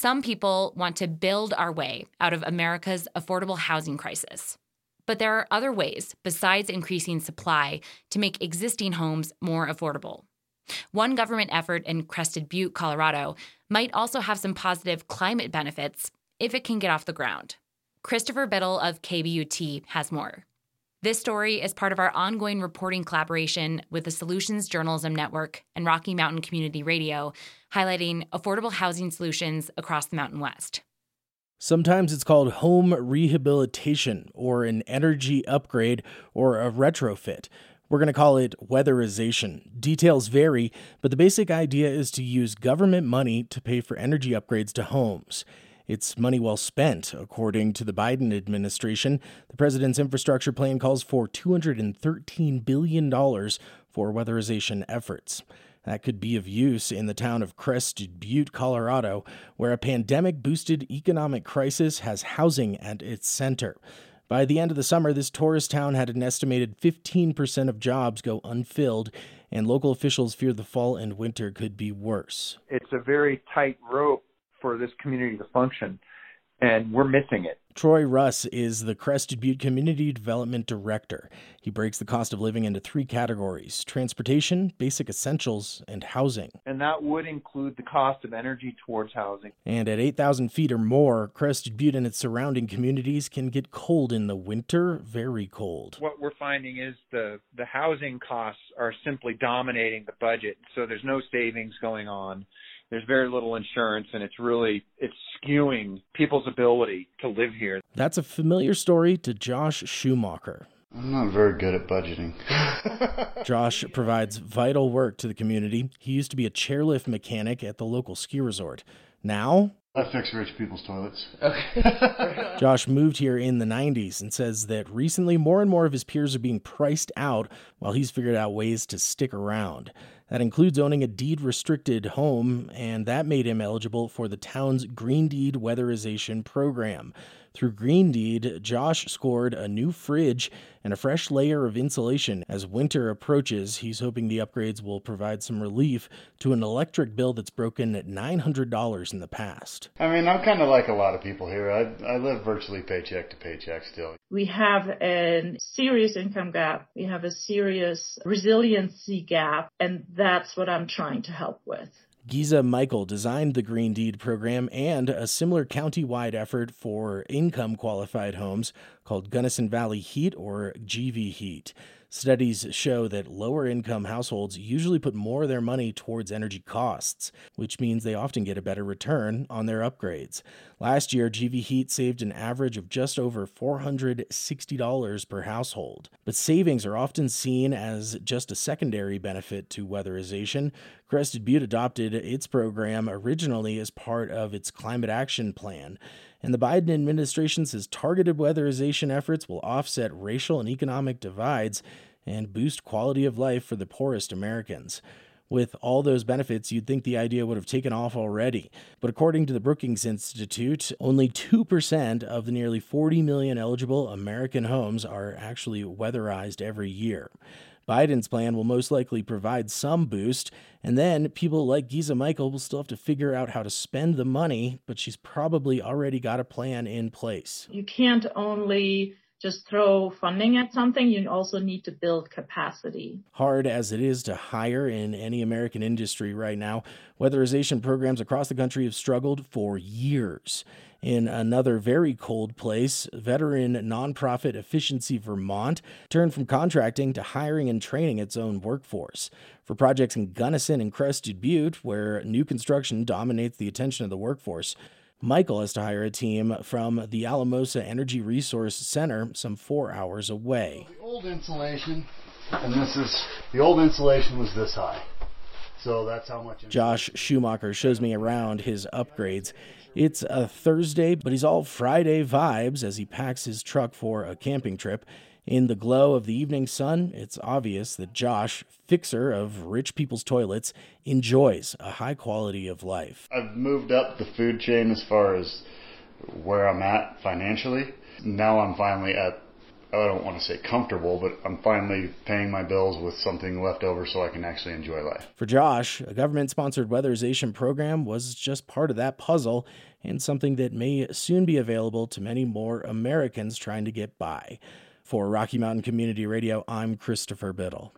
Some people want to build our way out of America's affordable housing crisis. But there are other ways, besides increasing supply, to make existing homes more affordable. One government effort in Crested Butte, Colorado, might also have some positive climate benefits if it can get off the ground. Christopher Biddle of KBUT has more. This story is part of our ongoing reporting collaboration with the Solutions Journalism Network and Rocky Mountain Community Radio, highlighting affordable housing solutions across the Mountain West. Sometimes it's called home rehabilitation or an energy upgrade or a retrofit. We're going to call it weatherization. Details vary, but the basic idea is to use government money to pay for energy upgrades to homes. It's money well spent, according to the Biden administration. The president's infrastructure plan calls for $213 billion for weatherization efforts. That could be of use in the town of Crested Butte, Colorado, where a pandemic boosted economic crisis has housing at its center. By the end of the summer, this tourist town had an estimated 15% of jobs go unfilled, and local officials fear the fall and winter could be worse. It's a very tight rope for this community to function, and we're missing it. Troy Russ is the Crested Butte Community Development Director. He breaks the cost of living into three categories transportation, basic essentials, and housing. And that would include the cost of energy towards housing. And at 8,000 feet or more, Crested Butte and its surrounding communities can get cold in the winter, very cold. What we're finding is the, the housing costs are simply dominating the budget, so there's no savings going on there's very little insurance and it's really it's skewing people's ability to live here. That's a familiar story to Josh Schumacher. I'm not very good at budgeting. Josh provides vital work to the community. He used to be a chairlift mechanic at the local ski resort. Now, I fix rich people's toilets. Okay. Josh moved here in the 90s and says that recently more and more of his peers are being priced out while he's figured out ways to stick around. That includes owning a deed restricted home, and that made him eligible for the town's Green Deed Weatherization Program. Through Green Deed, Josh scored a new fridge and a fresh layer of insulation. As winter approaches, he's hoping the upgrades will provide some relief to an electric bill that's broken at $900 in the past. I mean, I'm kind of like a lot of people here. I, I live virtually paycheck to paycheck still. We have a serious income gap. We have a serious resiliency gap, and that's what I'm trying to help with. Giza Michael designed the Green Deed program and a similar county-wide effort for income qualified homes called Gunnison Valley Heat or GV Heat. Studies show that lower income households usually put more of their money towards energy costs, which means they often get a better return on their upgrades. Last year, GV Heat saved an average of just over $460 per household. But savings are often seen as just a secondary benefit to weatherization. Crested Butte adopted its program originally as part of its climate action plan and the Biden administration says targeted weatherization efforts will offset racial and economic divides and boost quality of life for the poorest Americans. With all those benefits, you'd think the idea would have taken off already. But according to the Brookings Institute, only 2% of the nearly 40 million eligible American homes are actually weatherized every year. Biden's plan will most likely provide some boost, and then people like Giza Michael will still have to figure out how to spend the money, but she's probably already got a plan in place. You can't only just throw funding at something, you also need to build capacity. Hard as it is to hire in any American industry right now, weatherization programs across the country have struggled for years. In another very cold place, veteran nonprofit Efficiency Vermont turned from contracting to hiring and training its own workforce. For projects in Gunnison and Crested Butte, where new construction dominates the attention of the workforce, Michael has to hire a team from the Alamosa Energy Resource Center, some four hours away. The old insulation, and this is the old insulation was this high. So that's how much. Josh Schumacher shows me around his upgrades. It's a Thursday, but he's all Friday vibes as he packs his truck for a camping trip. In the glow of the evening sun, it's obvious that Josh, fixer of rich people's toilets, enjoys a high quality of life. I've moved up the food chain as far as where I'm at financially. Now I'm finally at I don't want to say comfortable, but I'm finally paying my bills with something left over so I can actually enjoy life. For Josh, a government sponsored weatherization program was just part of that puzzle and something that may soon be available to many more Americans trying to get by. For Rocky Mountain Community Radio, I'm Christopher Biddle.